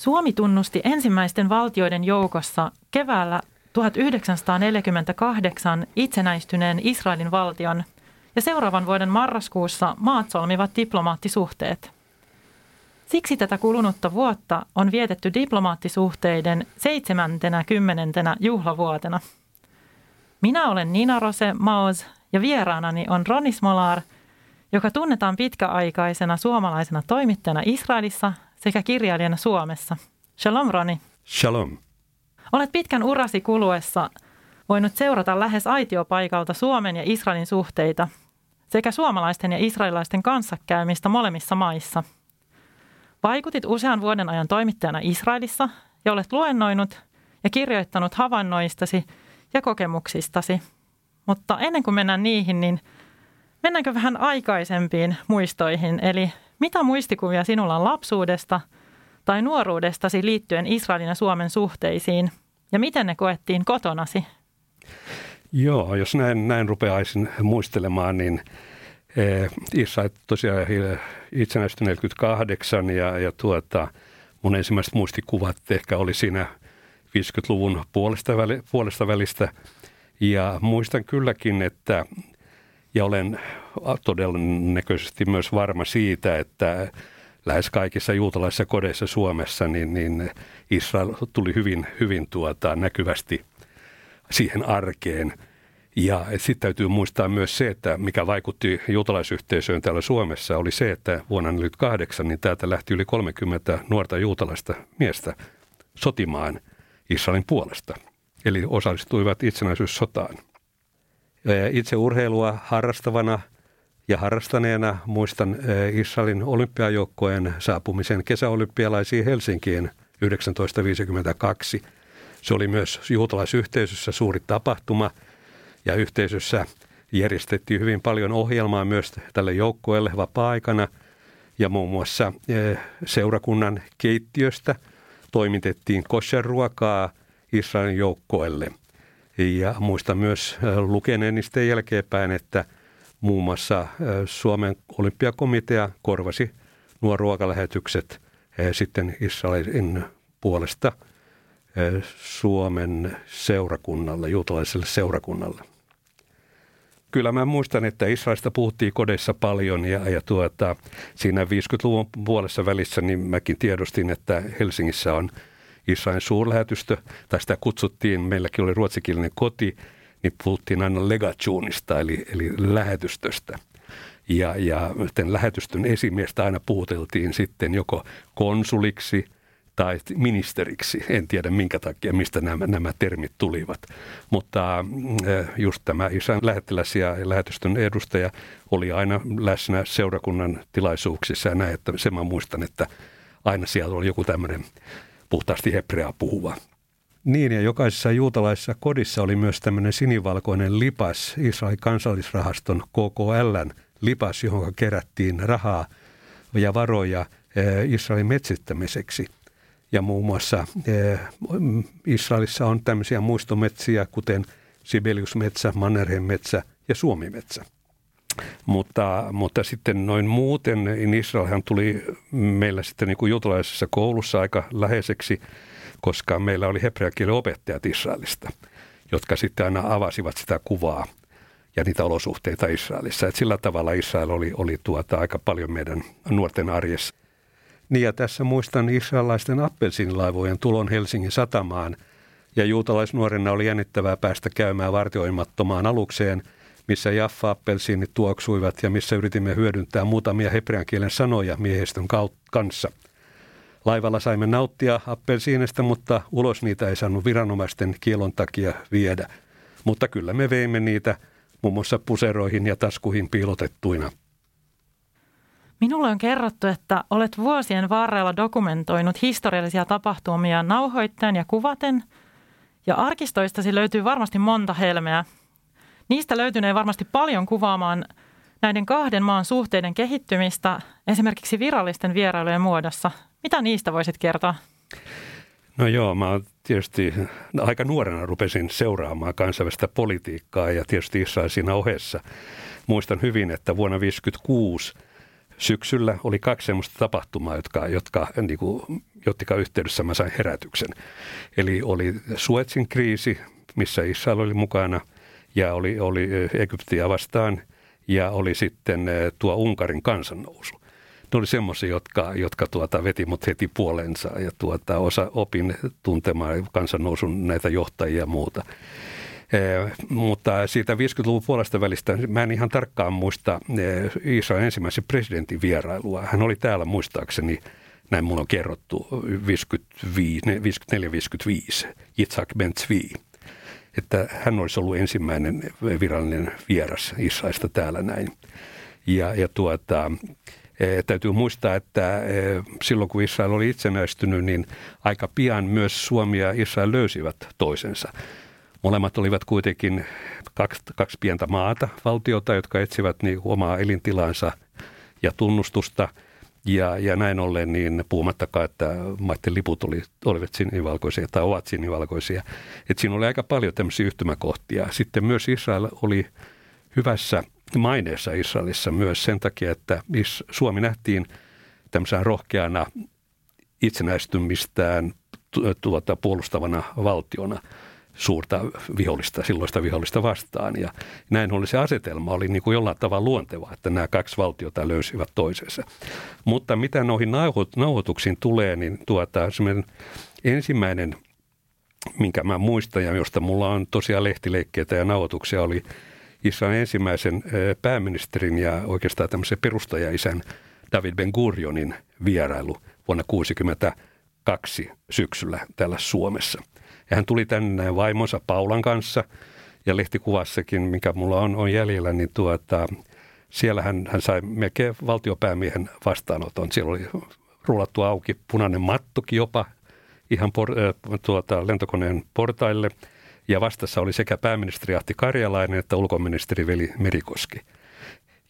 Suomi tunnusti ensimmäisten valtioiden joukossa keväällä 1948 itsenäistyneen Israelin valtion ja seuraavan vuoden marraskuussa maat solmivat diplomaattisuhteet. Siksi tätä kulunutta vuotta on vietetty diplomaattisuhteiden seitsemäntenä kymmenentenä juhlavuotena. Minä olen Nina Rose Maos ja vieraanani on Roni Smolar, joka tunnetaan pitkäaikaisena suomalaisena toimittajana Israelissa sekä kirjailijana Suomessa. Shalom Roni. Shalom. Olet pitkän urasi kuluessa voinut seurata lähes aitiopaikalta Suomen ja Israelin suhteita sekä suomalaisten ja israelilaisten kanssakäymistä molemmissa maissa. Vaikutit usean vuoden ajan toimittajana Israelissa ja olet luennoinut ja kirjoittanut havainnoistasi ja kokemuksistasi. Mutta ennen kuin mennään niihin, niin mennäänkö vähän aikaisempiin muistoihin, eli mitä muistikuvia sinulla on lapsuudesta tai nuoruudestasi liittyen Israelin ja Suomen suhteisiin ja miten ne koettiin kotonasi? Joo, jos näin, näin rupeaisin muistelemaan, niin eh, Israel tosiaan itsenäistyi 48 ja, ja tuota, mun ensimmäiset muistikuvat ehkä oli siinä 50-luvun puolesta, väli, puolesta välistä. Ja muistan kylläkin, että ja olen todennäköisesti myös varma siitä, että lähes kaikissa juutalaisissa kodeissa Suomessa, niin, niin Israel tuli hyvin, hyvin tuota, näkyvästi siihen arkeen. Ja sitten täytyy muistaa myös se, että mikä vaikutti juutalaisyhteisöön täällä Suomessa, oli se, että vuonna 1948 niin täältä lähti yli 30 nuorta juutalaista miestä sotimaan Israelin puolesta. Eli osallistuivat itsenäisyyssotaan. Itse urheilua harrastavana ja harrastaneena muistan Israelin olympiajoukkojen saapumisen kesäolympialaisiin Helsinkiin 1952. Se oli myös juutalaisyhteisössä suuri tapahtuma ja yhteisössä järjestettiin hyvin paljon ohjelmaa myös tälle joukkueelle vapaa-aikana ja muun muassa seurakunnan keittiöstä toimitettiin kosher-ruokaa Israelin joukkoille – ja muistan myös lukeneeni sitten jälkeenpäin, että muun muassa Suomen olympiakomitea korvasi nuo ruokalähetykset sitten Israelin puolesta Suomen seurakunnalle, juutalaiselle seurakunnalle. Kyllä mä muistan, että Israelista puhuttiin kodeissa paljon ja, ja tuota, siinä 50-luvun puolessa välissä niin mäkin tiedostin, että Helsingissä on – Israelin suurlähetystö, tai sitä kutsuttiin, meilläkin oli ruotsikielinen koti, niin puhuttiin aina legationista, eli, eli lähetystöstä. Ja, ja lähetystön esimiestä aina puhuteltiin sitten joko konsuliksi tai ministeriksi. En tiedä minkä takia, mistä nämä, nämä termit tulivat. Mutta äh, just tämä isän lähettiläs ja lähetystön edustaja oli aina läsnä seurakunnan tilaisuuksissa ja näin, että sen mä muistan, että aina siellä oli joku tämmöinen puhtaasti hebreaa puhuva. Niin, ja jokaisessa juutalaisessa kodissa oli myös tämmöinen sinivalkoinen lipas, Israelin kansallisrahaston KKLn lipas, johon kerättiin rahaa ja varoja eh, Israelin metsittämiseksi. Ja muun muassa eh, Israelissa on tämmöisiä muistometsiä, kuten Sibeliusmetsä, Mannerheim-metsä ja Suomimetsä. Mutta, mutta sitten noin muuten, niin Israelhan tuli meillä sitten niin kuin juutalaisessa koulussa aika läheiseksi, koska meillä oli hebreakielen opettajat Israelista, jotka sitten aina avasivat sitä kuvaa ja niitä olosuhteita Israelissa. Et sillä tavalla Israel oli, oli tuota aika paljon meidän nuorten arjessa. Niin ja tässä muistan israelaisten appelsiinilaivojen tulon Helsingin satamaan ja juutalaisnuorena oli jännittävää päästä käymään vartioimattomaan alukseen – missä jaffa-appelsiinit tuoksuivat ja missä yritimme hyödyntää muutamia hebrean kielen sanoja miehistön kanssa. Laivalla saimme nauttia appelsiinista, mutta ulos niitä ei saanut viranomaisten kielon takia viedä. Mutta kyllä me veimme niitä muun muassa puseroihin ja taskuihin piilotettuina. Minulle on kerrottu, että olet vuosien varrella dokumentoinut historiallisia tapahtumia nauhoittain ja kuvaten, ja arkistoistasi löytyy varmasti monta helmeä, Niistä löytynee varmasti paljon kuvaamaan näiden kahden maan suhteiden kehittymistä esimerkiksi virallisten vierailujen muodossa. Mitä niistä voisit kertoa? No joo, mä tietysti aika nuorena rupesin seuraamaan kansainvälistä politiikkaa ja tietysti Israel siinä ohessa. Muistan hyvin, että vuonna 1956 syksyllä oli kaksi sellaista tapahtumaa, jotka, jotka niin kuin jottika yhteydessä mä sain herätyksen. Eli oli Suetsin kriisi, missä Israel oli mukana, ja oli, oli Egyptiä vastaan, ja oli sitten tuo Unkarin kansannousu. Ne oli semmoisia, jotka, jotka tuota, veti mut heti puolensa ja tuota, osa opin tuntemaan kansannousun näitä johtajia ja muuta. Eh, mutta siitä 50-luvun puolesta välistä mä en ihan tarkkaan muista eh, Israelin ensimmäisen presidentin vierailua. Hän oli täällä muistaakseni, näin mun on kerrottu, 54-55, Yitzhak ben Tzvi. Että hän olisi ollut ensimmäinen virallinen vieras Israelista täällä näin. Ja, ja tuota, eh, täytyy muistaa, että silloin kun Israel oli itsenäistynyt, niin aika pian myös Suomi ja Israel löysivät toisensa. Molemmat olivat kuitenkin kaksi, kaksi pientä maata, valtiota, jotka etsivät niin omaa elintilansa ja tunnustusta. Ja, ja näin ollen, niin puhumattakaan, että maiden liput oli, olivat sinivalkoisia tai ovat sinivalkoisia. että siinä oli aika paljon tämmöisiä yhtymäkohtia. Sitten myös Israel oli hyvässä maineessa Israelissa myös sen takia, että Suomi nähtiin tämmöisenä rohkeana itsenäistymistään tuota, puolustavana valtiona – suurta vihollista, silloista vihollista vastaan. Ja näin oli se asetelma, oli niin kuin jollain tavalla luonteva, että nämä kaksi valtiota löysivät toisensa. Mutta mitä noihin nauhoituksiin tulee, niin tuota, ensimmäinen, minkä mä muistan ja josta mulla on tosiaan lehtileikkeitä ja nauhoituksia, oli Israelin ensimmäisen pääministerin ja oikeastaan tämmöisen perustajaisän David Ben Gurionin vierailu vuonna 1962 syksyllä täällä Suomessa – ja hän tuli tänne vaimonsa Paulan kanssa ja lehtikuvassakin, mikä mulla on, on jäljellä, niin tuota, siellä hän, hän sai melkein valtiopäämiehen vastaanoton. Siellä oli rullattu auki punainen mattokin jopa ihan por, tuota, lentokoneen portaille. Ja vastassa oli sekä pääministeri Ahti Karjalainen että ulkoministeri Veli Merikoski.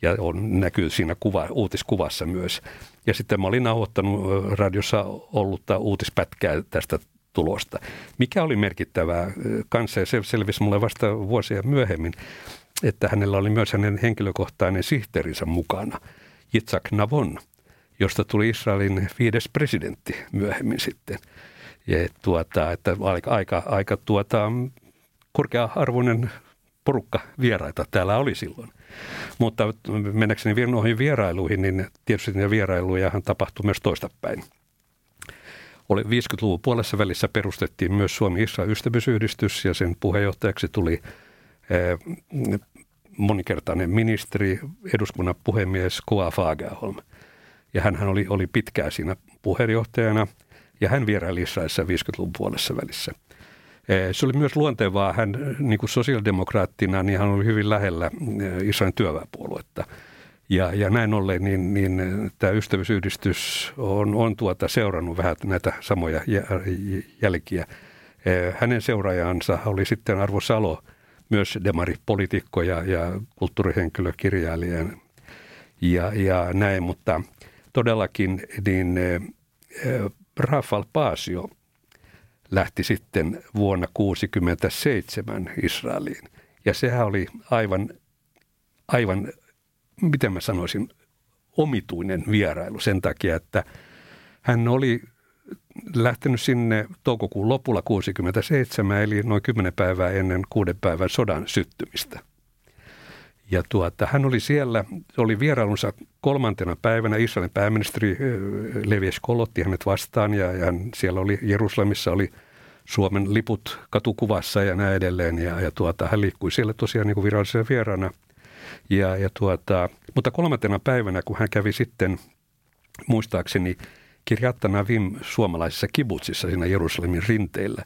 Ja on, näkyy siinä kuva, uutiskuvassa myös. Ja sitten mä olin nauhoittanut radiossa ollutta uutispätkää tästä tulosta. Mikä oli merkittävää kanssa, ja se selvisi mulle vasta vuosia myöhemmin, että hänellä oli myös hänen henkilökohtainen sihteerinsä mukana, Yitzhak Navon, josta tuli Israelin viides presidentti myöhemmin sitten. Ja tuota, että aika, aika, aika tuota, korkea-arvoinen porukka vieraita täällä oli silloin. Mutta mennäkseni noihin vierailuihin, niin tietysti ne vierailujahan tapahtui myös toistapäin oli 50-luvun puolessa välissä perustettiin myös Suomi-Israel ystävyysyhdistys ja sen puheenjohtajaksi tuli eh, monikertainen ministeri, eduskunnan puhemies Koa Fagerholm. Ja hän oli, oli pitkään siinä puheenjohtajana ja hän vieraili Israelissa 50-luvun puolessa välissä. Eh, se oli myös luontevaa. Hän niin kuin sosiaalidemokraattina, niin hän oli hyvin lähellä eh, Israelin työväenpuoluetta – ja, ja näin ollen niin, niin tämä ystävyysyhdistys on, on tuota seurannut vähän näitä samoja jälkiä. Eh, hänen seuraajansa oli sitten Arvo Salo, myös demaripolitiikko ja, ja kulttuurihenkilö, kirjailija ja, ja näin, mutta todellakin niin eh, Rafael Paasio lähti sitten vuonna 1967 Israeliin. Ja sehän oli aivan, aivan miten mä sanoisin, omituinen vierailu sen takia, että hän oli lähtenyt sinne toukokuun lopulla 67, eli noin kymmenen päivää ennen kuuden päivän sodan syttymistä. Ja tuota, hän oli siellä, oli vierailunsa kolmantena päivänä, Israelin pääministeri Levi Eshkol otti hänet vastaan ja, ja hän, siellä oli Jerusalemissa oli Suomen liput katukuvassa ja näin edelleen. Ja, ja tuota, hän liikkui siellä tosiaan niin kuin virallisena vieraana – ja, ja tuota, mutta kolmantena päivänä, kun hän kävi sitten muistaakseni kirjattana Vim suomalaisessa kibutsissa siinä Jerusalemin rinteillä,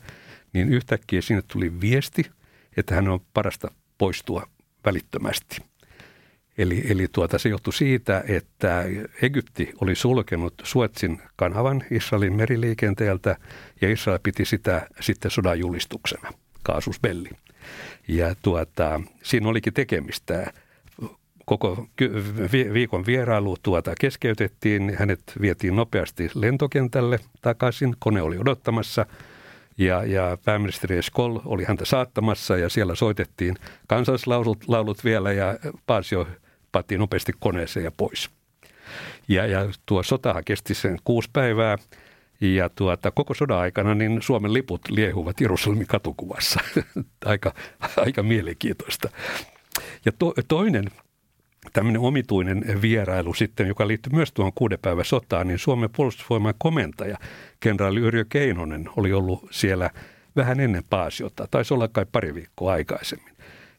niin yhtäkkiä sinne tuli viesti, että hän on parasta poistua välittömästi. Eli, eli tuota, se johtui siitä, että Egypti oli sulkenut Suetsin kanavan Israelin meriliikenteeltä ja Israel piti sitä sitten sodan julistuksena, kaasusbelli. Ja tuota, siinä olikin tekemistä koko viikon vierailu tuota keskeytettiin. Hänet vietiin nopeasti lentokentälle takaisin. Kone oli odottamassa ja, ja pääministeri Skoll oli häntä saattamassa ja siellä soitettiin kansallislaulut laulut vielä ja Paasio patti nopeasti koneeseen ja pois. Ja, ja tuo sotahan kesti sen kuusi päivää Ja tuota, koko sodan aikana niin Suomen liput liehuvat Jerusalemin katukuvassa. aika, aika mielenkiintoista. Ja to, toinen tämmöinen omituinen vierailu sitten, joka liittyy myös tuohon kuuden päivän sotaan, niin Suomen puolustusvoiman komentaja, kenraali Yrjö Keinonen, oli ollut siellä vähän ennen Paasiota, taisi olla kai pari viikkoa aikaisemmin.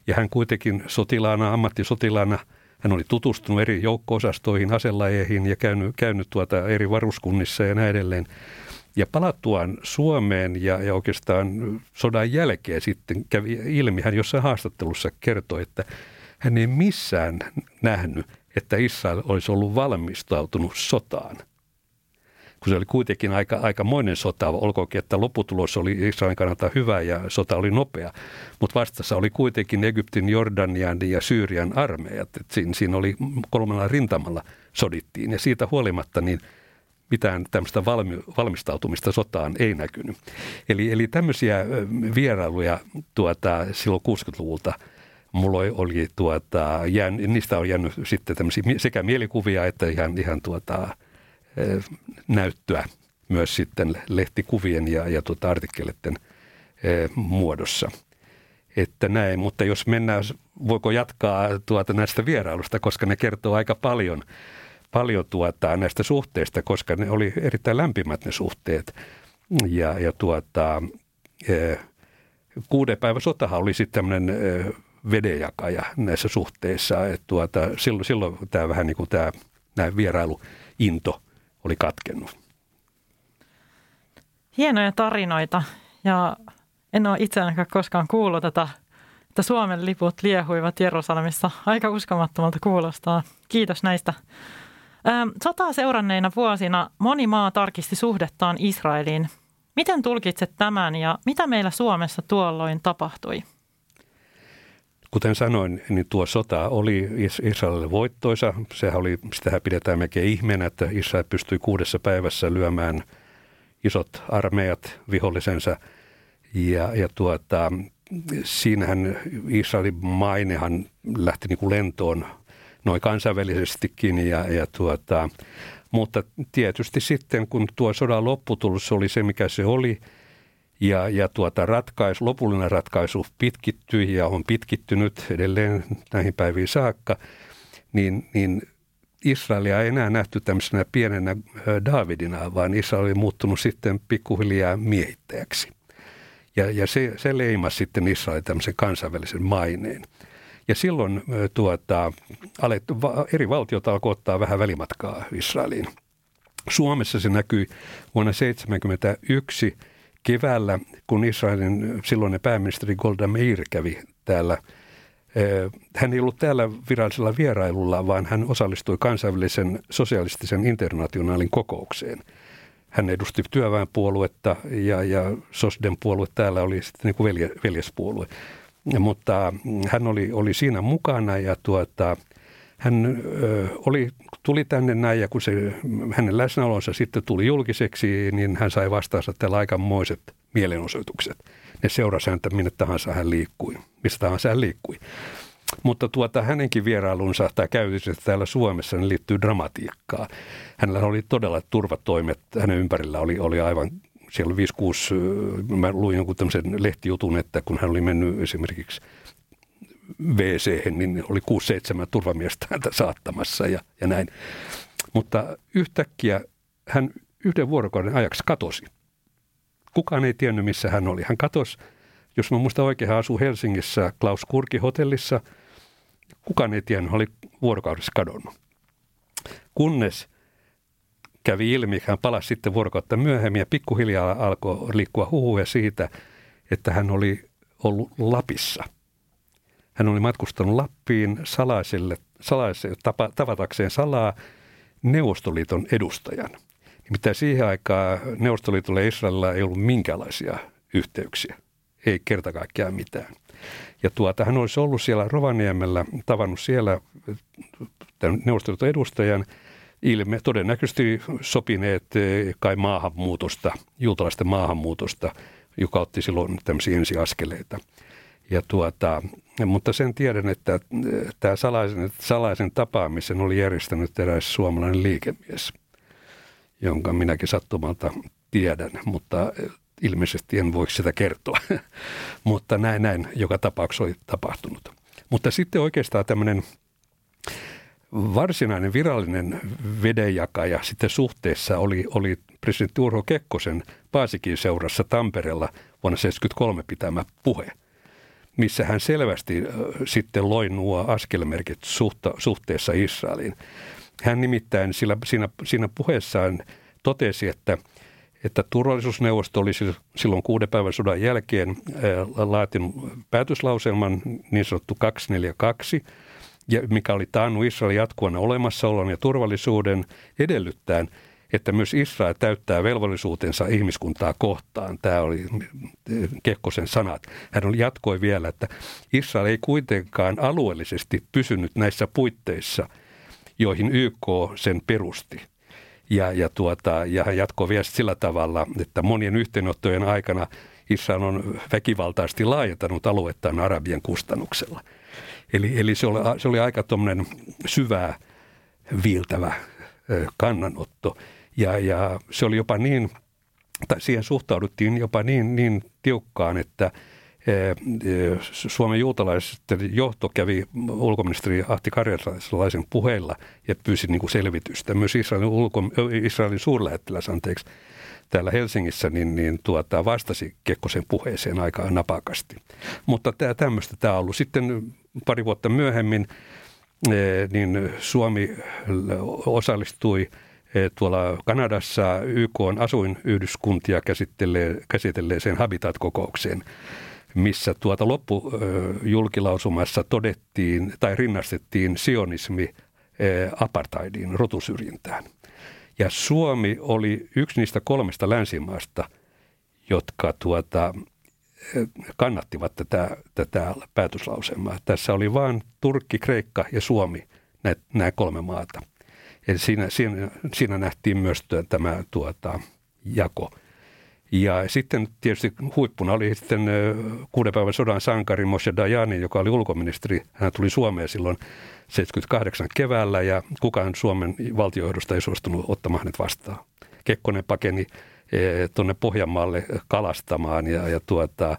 Ja hän kuitenkin sotilaana, ammattisotilaana, hän oli tutustunut eri joukko-osastoihin, aselajeihin ja käynyt, käynyt tuota eri varuskunnissa ja näin edelleen. Ja palattuaan Suomeen ja, ja oikeastaan sodan jälkeen sitten kävi ilmi, hän jossain haastattelussa kertoi, että hän ei missään nähnyt, että Israel olisi ollut valmistautunut sotaan. Kun se oli kuitenkin aika, aikamoinen sota, olkoonkin, että lopputulos oli Israelin kannalta hyvä ja sota oli nopea. Mutta vastassa oli kuitenkin Egyptin, Jordanian ja Syyrian armeijat. Et siinä, siinä oli kolmella rintamalla sodittiin ja siitä huolimatta niin mitään tämmöistä valmi, valmistautumista sotaan ei näkynyt. Eli, eli tämmöisiä vierailuja tuota, silloin 60-luvulta – mulla oli tuota, jään, niistä on jäänyt sitten sekä mielikuvia että ihan, ihan tuota, näyttöä myös sitten lehtikuvien ja, ja tuota artikkeleiden muodossa. Että näin, mutta jos mennään, voiko jatkaa tuota näistä vierailusta, koska ne kertoo aika paljon, paljon tuota, näistä suhteista, koska ne oli erittäin lämpimät ne suhteet. Ja, ja tuota, kuuden päivän sotahan oli sitten tämmöinen vedenjakaja näissä suhteissa. Että tuota, silloin, silloin tämä vähän niin kuin tämä, tämä vierailuinto oli katkennut. Hienoja tarinoita ja en ole itse ainakaan koskaan kuullut tätä, että Suomen liput liehuivat Jerusalemissa. Aika uskomattomalta kuulostaa. Kiitos näistä. Sotaa seuranneina vuosina moni maa tarkisti suhdettaan Israeliin. Miten tulkitset tämän ja mitä meillä Suomessa tuolloin tapahtui? Kuten sanoin, niin tuo sota oli Israelille voittoisa. Sehän oli, sitähän pidetään melkein ihmeenä, että Israel pystyi kuudessa päivässä lyömään isot armeijat vihollisensa. Ja, ja tuota, siinähän Israelin mainehan lähti niin kuin lentoon noin kansainvälisestikin. Ja, ja tuota, mutta tietysti sitten, kun tuo sodan lopputulos oli se, mikä se oli – ja, ja tuota ratkaisu, lopullinen ratkaisu pitkittyi ja on pitkittynyt edelleen näihin päiviin saakka, niin, niin Israelia ei enää nähty tämmöisenä pienenä Davidina, vaan Israel oli muuttunut sitten pikkuhiljaa miehittäjäksi. Ja, ja se, se leimasi sitten Israelin tämmöisen kansainvälisen maineen. Ja silloin tuota, alettu, eri valtiot alkoivat ottaa vähän välimatkaa Israeliin. Suomessa se näkyi vuonna 1971 keväällä, kun Israelin silloinen pääministeri Golda Meir kävi täällä eh, hän ei ollut täällä virallisella vierailulla, vaan hän osallistui kansainvälisen sosialistisen internationaalin kokoukseen. Hän edusti työväenpuoluetta ja, ja Sosden puolue täällä oli sitten niin velje, veljespuolue. Mutta hän oli, oli siinä mukana ja tuota, hän oli, tuli tänne näin ja kun se, hänen läsnäolonsa sitten tuli julkiseksi, niin hän sai vastaansa tällä aikamoiset mielenosoitukset. Ne seurasi häntä minne tahansa hän liikkui, missä tahansa hän liikkui. Mutta tuota, hänenkin vierailunsa tai käytökset täällä Suomessa niin liittyy dramatiikkaan. Hänellä oli todella turvatoimet, hänen ympärillä oli, oli aivan siellä oli 5-6, mä luin jonkun tämmöisen lehtijutun, että kun hän oli mennyt esimerkiksi wc niin oli 6-7 turvamiestä häntä saattamassa ja, ja näin. Mutta yhtäkkiä hän yhden vuorokauden ajaksi katosi. Kukaan ei tiennyt, missä hän oli. Hän katosi, jos mä muistan oikein, hän asui Helsingissä Klaus Kurki hotellissa. Kukaan ei tiennyt, hän oli vuorokaudessa kadonnut. Kunnes kävi ilmi, hän palasi sitten vuorokautta myöhemmin ja pikkuhiljaa alkoi liikkua huhuja siitä, että hän oli ollut Lapissa – hän oli matkustanut Lappiin salaiselle, salaiselle tapa, tavatakseen salaa Neuvostoliiton edustajan. Mitä siihen aikaan Neuvostoliitolla ja Israelilla ei ollut minkäänlaisia yhteyksiä. Ei kerta kaikkiaan mitään. Ja tuota, hän olisi ollut siellä Rovaniemellä, tavannut siellä tämän Neuvostoliiton edustajan, ilme, todennäköisesti sopineet eh, kai maahanmuutosta, juutalaisten maahanmuutosta, joka otti silloin tämmöisiä ensiaskeleita. Ja tuota, mutta sen tiedän, että tämä salaisen, salaisen tapaamisen oli järjestänyt eräs suomalainen liikemies, jonka minäkin sattumalta tiedän, mutta ilmeisesti en voi sitä kertoa. mutta näin, näin joka tapauksessa oli tapahtunut. Mutta sitten oikeastaan tämmöinen varsinainen virallinen vedenjakaja sitten suhteessa oli, oli presidentti Urho Kekkosen Paasikin seurassa Tampereella vuonna 1973 pitämä puhe, missä hän selvästi sitten loi nuo askelmerkit suhta, suhteessa Israeliin. Hän nimittäin sillä, siinä, siinä puheessaan totesi, että, että turvallisuusneuvosto oli silloin kuuden päivän sodan jälkeen laatinut päätöslauselman niin sanottu 242, ja mikä oli taannut Israelin jatkuvan olemassaolon ja turvallisuuden edellyttäen, että myös Israel täyttää velvollisuutensa ihmiskuntaa kohtaan. Tämä oli Kekkosen sanat. Hän jatkoi vielä, että Israel ei kuitenkaan alueellisesti pysynyt näissä puitteissa, joihin YK sen perusti. Ja, ja, tuota, ja hän jatkoi vielä sillä tavalla, että monien yhteenottojen aikana Israel on väkivaltaisesti laajentanut aluettaan Arabian kustannuksella – Eli, eli se, oli, se oli aika syvää viiltävä kannanotto. Ja, ja se oli jopa niin, tai siihen suhtauduttiin jopa niin, niin tiukkaan, että Suomen juutalaisten johto kävi ulkoministeri Ahti Karjalaisen puheilla ja pyysi niin kuin selvitystä. Myös Israelin, ulko, Israelin suurlähettiläs, anteeksi, täällä Helsingissä, niin, niin tuota, vastasi Kekkosen puheeseen aika napakasti. Mutta tämä, tämmöistä tämä on ollut. Sitten pari vuotta myöhemmin eh, niin Suomi osallistui tuolla Kanadassa YK on asuinyhdyskuntia käsitelleeseen Habitat-kokoukseen, missä tuota loppujulkilausumassa todettiin tai rinnastettiin sionismi eh, apartheidiin, rotusyrjintään. Ja Suomi oli yksi niistä kolmesta länsimaasta, jotka tuota, kannattivat tätä, tätä päätöslausemaa. Tässä oli vain Turkki, Kreikka ja Suomi, nämä kolme maata. Eli siinä, siinä, siinä nähtiin myös tämä tuota, jako. Ja sitten tietysti huippuna oli sitten kuuden päivän sodan sankari Moshe Dajani, joka oli ulkoministeri. Hän tuli Suomeen silloin 78 keväällä ja kukaan Suomen valtiojohdosta ei suostunut ottamaan hänet vastaan. Kekkonen pakeni e, tuonne Pohjanmaalle kalastamaan ja, ja, tuota,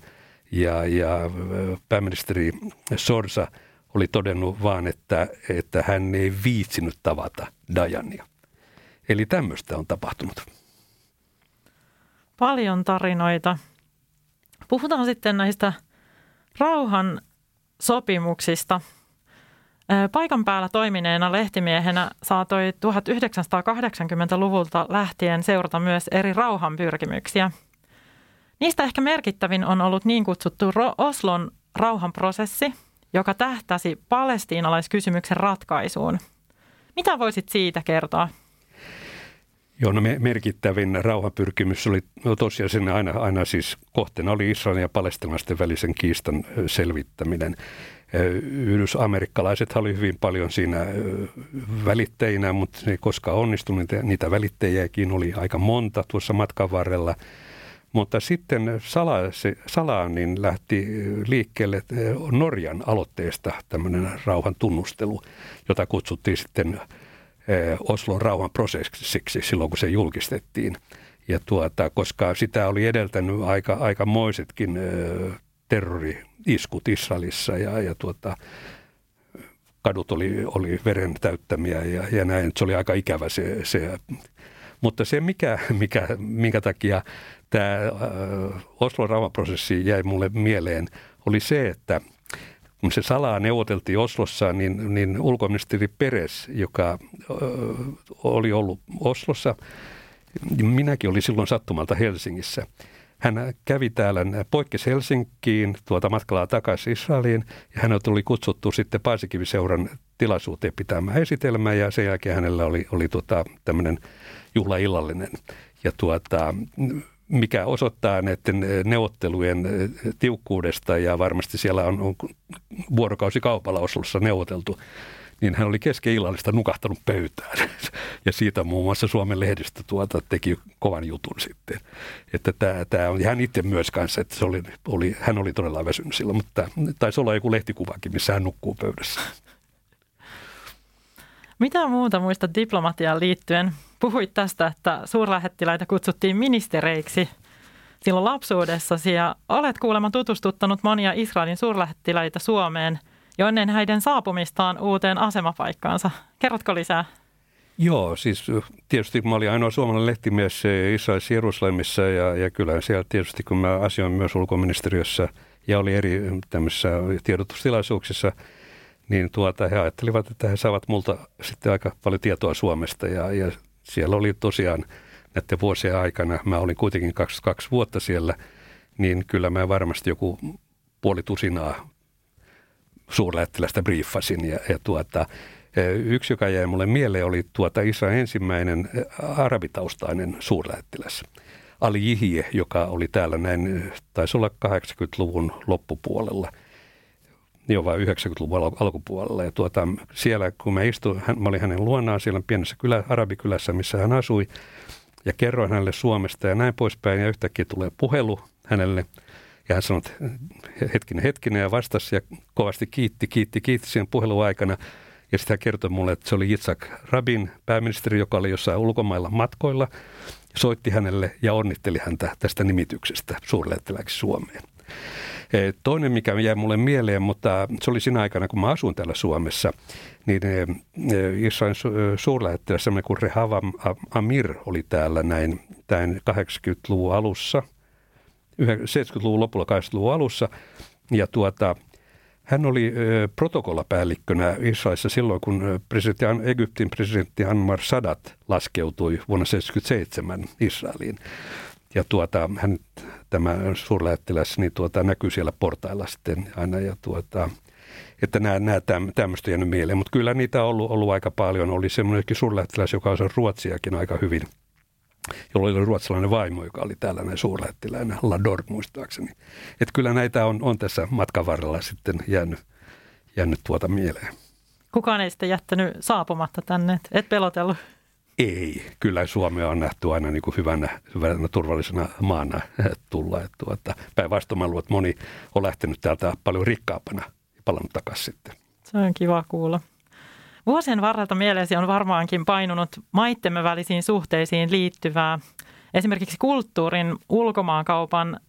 ja, ja pääministeri Sorsa oli todennut vaan, että, että hän ei viitsinyt tavata Dajania. Eli tämmöistä on tapahtunut. Paljon tarinoita. Puhutaan sitten näistä rauhan sopimuksista – Paikan päällä toimineena lehtimiehenä saatoi 1980-luvulta lähtien seurata myös eri rauhanpyrkimyksiä. Niistä ehkä merkittävin on ollut niin kutsuttu Oslon rauhanprosessi, joka tähtäsi palestiinalaiskysymyksen ratkaisuun. Mitä voisit siitä kertoa? Joo, no merkittävin rauhanpyrkimys oli no tosiaan aina, aina siis kohteena oli Israelin ja palestinalaisten välisen kiistan selvittäminen. Yhdysamerikkalaiset oli hyvin paljon siinä välitteinä, mutta se ei koskaan onnistunut. Niitä välittejäkin oli aika monta tuossa matkan varrella. Mutta sitten Sala, niin lähti liikkeelle Norjan aloitteesta tämmöinen rauhan tunnustelu, jota kutsuttiin sitten Oslon rauhanprosessiksi silloin, kun se julkistettiin. Ja tuota, koska sitä oli edeltänyt aika, aikamoisetkin terrori-iskut Israelissa ja, ja tuota, kadut oli, oli veren täyttämiä ja, ja näin. Se oli aika ikävä se, se. Mutta se, mikä, mikä, minkä takia tämä äh, Oslon rauhanprosessi jäi mulle mieleen, oli se, että kun se salaa neuvoteltiin Oslossa, niin, niin ulkoministeri Peres, joka äh, oli ollut Oslossa, minäkin olin silloin sattumalta Helsingissä – hän kävi täällä, poikkesi Helsinkiin tuota matkalla takaisin Israeliin ja hän tuli kutsuttu sitten Paasikiviseuran tilaisuuteen pitämään esitelmää ja sen jälkeen hänellä oli, oli tuota, tämmöinen juhlaillallinen. Ja tuota, mikä osoittaa näiden neuvottelujen tiukkuudesta ja varmasti siellä on, on vuorokausi kaupalla Oslossa neuvoteltu niin hän oli kesken illallista nukahtanut pöytään. Ja siitä muun muassa Suomen lehdistö tuota teki kovan jutun sitten. Että tämä, tämä on, hän itse myös kanssa, että se oli, oli, hän oli todella väsynyt silloin, mutta taisi olla joku lehtikuvakin, missä hän nukkuu pöydässä. Mitä muuta muista diplomatiaan liittyen? Puhuit tästä, että suurlähettiläitä kutsuttiin ministereiksi silloin lapsuudessasi ja olet kuulemma tutustuttanut monia Israelin suurlähettiläitä Suomeen jo ennen heidän saapumistaan uuteen asemapaikkaansa. Kerrotko lisää? Joo, siis tietysti mä olin ainoa suomalainen lehtimies Israelissa Jerusalemissa ja, ja kyllä siellä tietysti kun mä asioin myös ulkoministeriössä ja oli eri tämmöisissä tiedotustilaisuuksissa, niin tuota, he ajattelivat, että he saavat multa sitten aika paljon tietoa Suomesta ja, ja siellä oli tosiaan näiden vuosien aikana, mä olin kuitenkin 22 vuotta siellä, niin kyllä mä varmasti joku puoli tusinaa suurlähettilästä briefasin ja, ja tuota, Yksi, joka jäi mulle mieleen, oli tuota Israelin ensimmäinen arabitaustainen suurlähettiläs. Ali Jihie, joka oli täällä näin, taisi olla 80-luvun loppupuolella, jo vai 90-luvun alkupuolella. Ja tuota, siellä, kun mä istuin, hän, mä olin hänen luonaan siellä pienessä kylä, arabikylässä, missä hän asui, ja kerroin hänelle Suomesta ja näin poispäin, ja yhtäkkiä tulee puhelu hänelle, ja hän sanoi, hetkinen, hetkinen, ja vastasi ja kovasti kiitti, kiitti, kiitti sen puhelun aikana. Ja sitä kertoi mulle, että se oli Yitzhak Rabin, pääministeri, joka oli jossain ulkomailla matkoilla. Soitti hänelle ja onnitteli häntä tästä nimityksestä suurlähettiläksi Suomeen. E, toinen, mikä jäi mulle mieleen, mutta se oli siinä aikana, kun mä asuin täällä Suomessa, niin e, e, Israelin suurlähettiläs, semmoinen kuin Rehavam Amir oli täällä näin, näin 80-luvun alussa, 70-luvun lopulla, 80-luvun alussa. Ja tuota, hän oli protokollapäällikkönä Israelissa silloin, kun presidentti, Egyptin presidentti Anwar Sadat laskeutui vuonna 1977 Israeliin. Ja tuota, hän, tämä suurlähettiläs niin tuota, näkyy siellä portailla sitten aina. Ja tuota, että nämä, nämä tämmöistä jäänyt mieleen. Mutta kyllä niitä on ollut, ollut aika paljon. Oli semmoinenkin suurlähettiläs, joka osasi ruotsiakin aika hyvin – jolla oli ruotsalainen vaimo, joka oli tällainen suurlähettiläinen, Lador muistaakseni. Että kyllä näitä on, on tässä matkan varrella sitten jäänyt, jäänyt tuota mieleen. Kukaan ei sitten jättänyt saapumatta tänne, et pelotellut? Ei, kyllä Suomea on nähty aina niin kuin hyvänä, hyvänä turvallisena maana tulla. Että tuota, päinvastoin mä luulen, että moni on lähtenyt täältä paljon rikkaampana ja palannut takaisin sitten. Se on kiva kuulla. Vuosien varrelta mieleesi on varmaankin painunut maittemme välisiin suhteisiin liittyvää esimerkiksi kulttuurin, ulkomaankaupan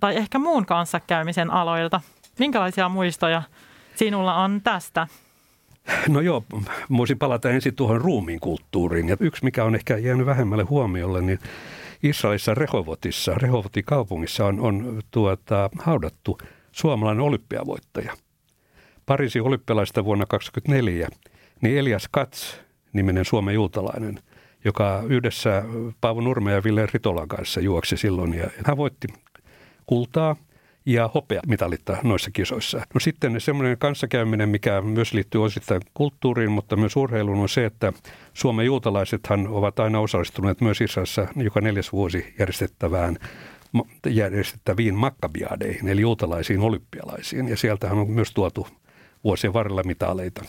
tai ehkä muun kanssakäymisen aloilta. Minkälaisia muistoja sinulla on tästä? No joo, voisin palata ensin tuohon ruumiin kulttuuriin. Ja yksi, mikä on ehkä jäänyt vähemmälle huomiolle, niin Israelissa Rehovotissa, Rehovotin kaupungissa on, on tuota, haudattu suomalainen olympiavoittaja. Pariisin olympialaista vuonna 2024 niin Elias Kats, niminen Suomen juutalainen, joka yhdessä Paavo Nurme ja Ville Ritolan kanssa juoksi silloin. Ja hän voitti kultaa ja hopeamitalit noissa kisoissa. No sitten semmoinen kanssakäyminen, mikä myös liittyy osittain kulttuuriin, mutta myös urheiluun, on se, että Suomen juutalaisethan ovat aina osallistuneet myös Israelissa joka neljäs vuosi järjestettävään järjestettäviin makkabiadeihin, eli juutalaisiin olympialaisiin. Ja sieltähän on myös tuotu vuosien varrella mitaleita.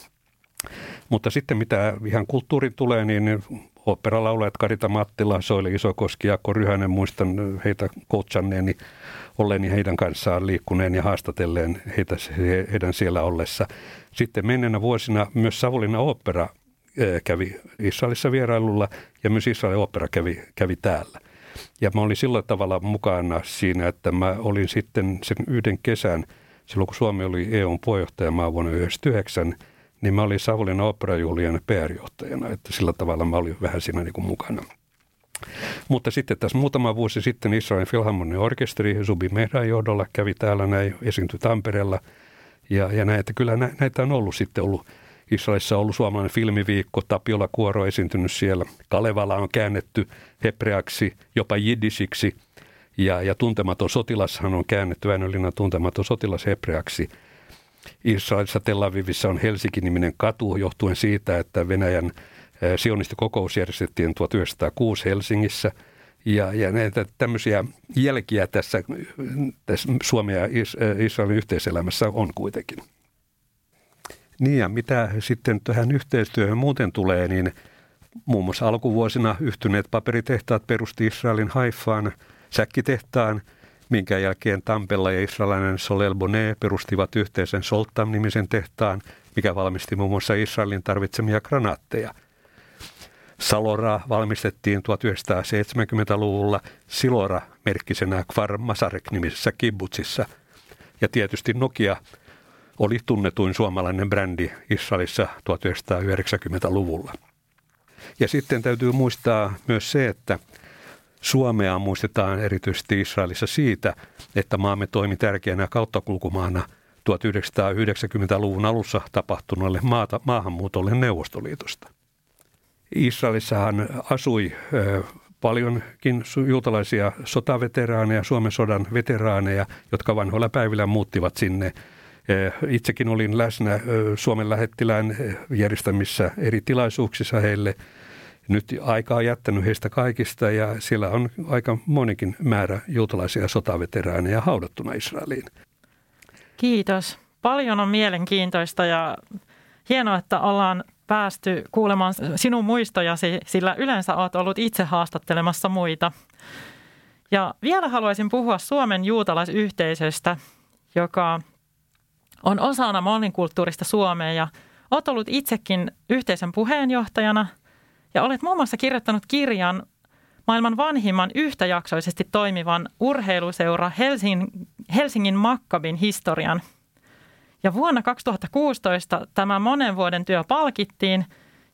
Mutta sitten mitä ihan kulttuurin tulee, niin operalaulajat Karita Mattila, Soili Isokoski, Jaakko Ryhänen, muistan heitä coachanneeni olleeni heidän kanssaan liikkuneen ja haastatelleen heitä, heidän siellä ollessa. Sitten menneenä vuosina myös Savonlinna opera kävi Israelissa vierailulla ja myös Israelin opera kävi, kävi täällä. Ja mä olin sillä tavalla mukana siinä, että mä olin sitten sen yhden kesän, silloin kun Suomi oli EUn puheenjohtajamaa vuonna 1999, niin mä olin Savonlinnan operajuhlien PR-johtajana, että sillä tavalla mä olin vähän siinä niin kuin mukana. Mutta sitten tässä muutama vuosi sitten Israelin Philharmonian orkesteri Zubi Mehran johdolla kävi täällä näin, esiintyi Tampereella. Ja, ja näitä, kyllä näitä on ollut sitten ollut. Israelissa on ollut suomalainen filmiviikko, Tapiola Kuoro esiintynyt siellä. Kalevala on käännetty hebreaksi, jopa jiddisiksi. Ja, ja Tuntematon sotilashan on käännetty, Väinölinnan Tuntematon sotilas hebreaksi – Israelissa Tel Avivissa on Helsinki-niminen katu johtuen siitä, että Venäjän sionistikokous järjestettiin 1906 Helsingissä. Ja, ja näitä tämmöisiä jälkiä tässä, tässä Suomen ja Israelin yhteiselämässä on kuitenkin. Niin ja mitä sitten tähän yhteistyöhön muuten tulee, niin muun muassa alkuvuosina yhtyneet paperitehtaat perusti Israelin Haifaan säkkitehtaan – minkä jälkeen Tampella ja israelilainen Solel Bonet perustivat yhteisen Soltam-nimisen tehtaan, mikä valmisti muun muassa Israelin tarvitsemia granaatteja. Salora valmistettiin 1970-luvulla Silora-merkkisenä Kfar Masarek-nimisessä kibbutsissa. Ja tietysti Nokia oli tunnetuin suomalainen brändi Israelissa 1990-luvulla. Ja sitten täytyy muistaa myös se, että Suomea muistetaan erityisesti Israelissa siitä, että maamme toimi tärkeänä kauttakulkumaana 1990-luvun alussa tapahtuneelle maata, maahanmuutolle Neuvostoliitosta. Israelissahan asui paljonkin juutalaisia sotaveteraaneja, Suomen sodan veteraaneja, jotka vanhoilla päivillä muuttivat sinne. Itsekin olin läsnä Suomen lähettilään järjestämissä eri tilaisuuksissa heille – nyt aika on jättänyt heistä kaikista ja siellä on aika monikin määrä juutalaisia sotaveteraaneja haudattuna Israeliin. Kiitos. Paljon on mielenkiintoista ja hienoa, että ollaan päästy kuulemaan sinun muistojasi, sillä yleensä olet ollut itse haastattelemassa muita. Ja vielä haluaisin puhua Suomen juutalaisyhteisöstä, joka on osana monikulttuurista Suomea ja olet ollut itsekin yhteisön puheenjohtajana – ja olet muun muassa kirjoittanut kirjan maailman vanhimman yhtäjaksoisesti toimivan urheiluseura Helsingin, Helsingin Makkabin historian. Ja vuonna 2016 tämä monen vuoden työ palkittiin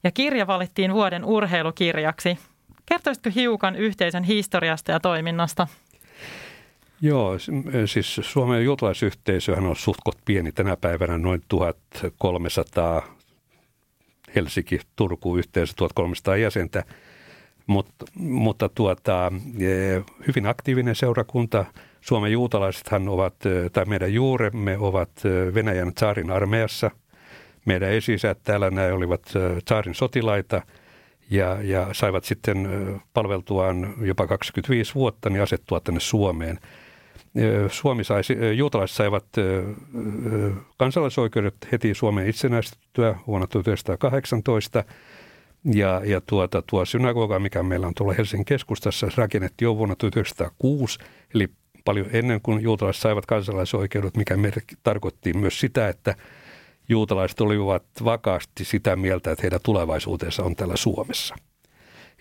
ja kirja valittiin vuoden urheilukirjaksi. Kertoisitko hiukan yhteisön historiasta ja toiminnasta? Joo, siis Suomen juutalaisyhteisöhän on suhtkot pieni tänä päivänä, noin 1300 Helsinki, Turku yhteensä 1300 jäsentä, mutta, mutta tuota, e, hyvin aktiivinen seurakunta. Suomen juutalaisethan ovat, tai meidän juuremme ovat Venäjän tsaarin armeijassa. Meidän esisät täällä nämä olivat tsaarin sotilaita ja, ja saivat sitten palveltuaan jopa 25 vuotta niin asettua tänne Suomeen – Suomi sai, juutalaiset saivat kansalaisoikeudet heti Suomen itsenäistyttyä vuonna 1918. Ja, ja tuota, tuo synagoga, mikä meillä on tuolla Helsingin keskustassa, rakennettiin jo vuonna 1906, eli paljon ennen kuin juutalaiset saivat kansalaisoikeudet, mikä tarkoitti myös sitä, että juutalaiset olivat vakaasti sitä mieltä, että heidän tulevaisuutensa on täällä Suomessa.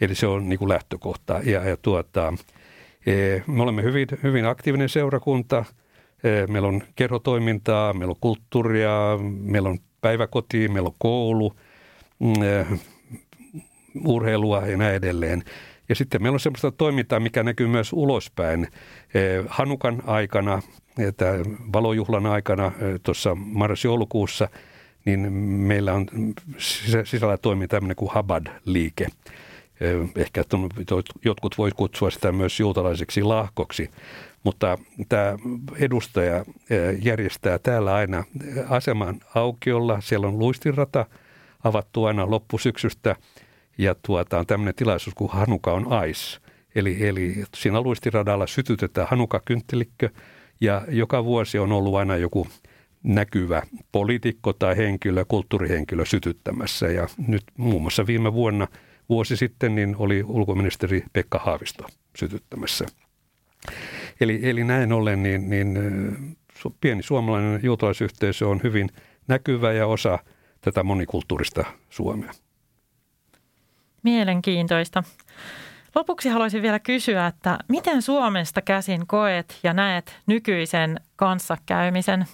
Eli se on niin kuin lähtökohta. Ja, ja tuota, Eh, me olemme hyvin, hyvin aktiivinen seurakunta. Eh, meillä on kerhotoimintaa, meillä on kulttuuria, meillä on päiväkoti, meillä on koulu, mm, eh, urheilua ja näin edelleen. Ja sitten meillä on sellaista toimintaa, mikä näkyy myös ulospäin. Hanukan aikana, valojuhlan aikana tuossa marras-joulukuussa, niin meillä on sisällä toimii tämmöinen kuin Habad-liike – Ehkä jotkut voi kutsua sitä myös juutalaiseksi lahkoksi, mutta tämä edustaja järjestää täällä aina aseman aukiolla. Siellä on luistinrata avattu aina loppusyksystä ja tuota, on tämmöinen tilaisuus kuin Hanuka on Ais. Eli, eli siinä luistiradalla sytytetään Hanuka-kynttelikkö ja joka vuosi on ollut aina joku näkyvä poliitikko tai henkilö, kulttuurihenkilö sytyttämässä. Ja nyt muun muassa viime vuonna – vuosi sitten niin oli ulkoministeri Pekka Haavisto sytyttämässä. Eli, eli näin ollen niin, niin pieni suomalainen juutalaisyhteisö on hyvin näkyvä ja osa tätä monikulttuurista Suomea. Mielenkiintoista. Lopuksi haluaisin vielä kysyä, että miten Suomesta käsin koet ja näet nykyisen kanssakäymisen?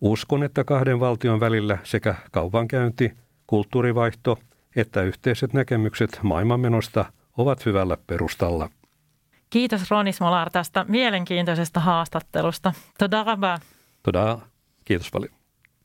Uskon, että kahden valtion välillä sekä kaupankäynti, kulttuurivaihto – että yhteiset näkemykset maailmanmenosta ovat hyvällä perustalla. Kiitos Roni Smolar tästä mielenkiintoisesta haastattelusta. Toda rabba. Toda. Kiitos paljon.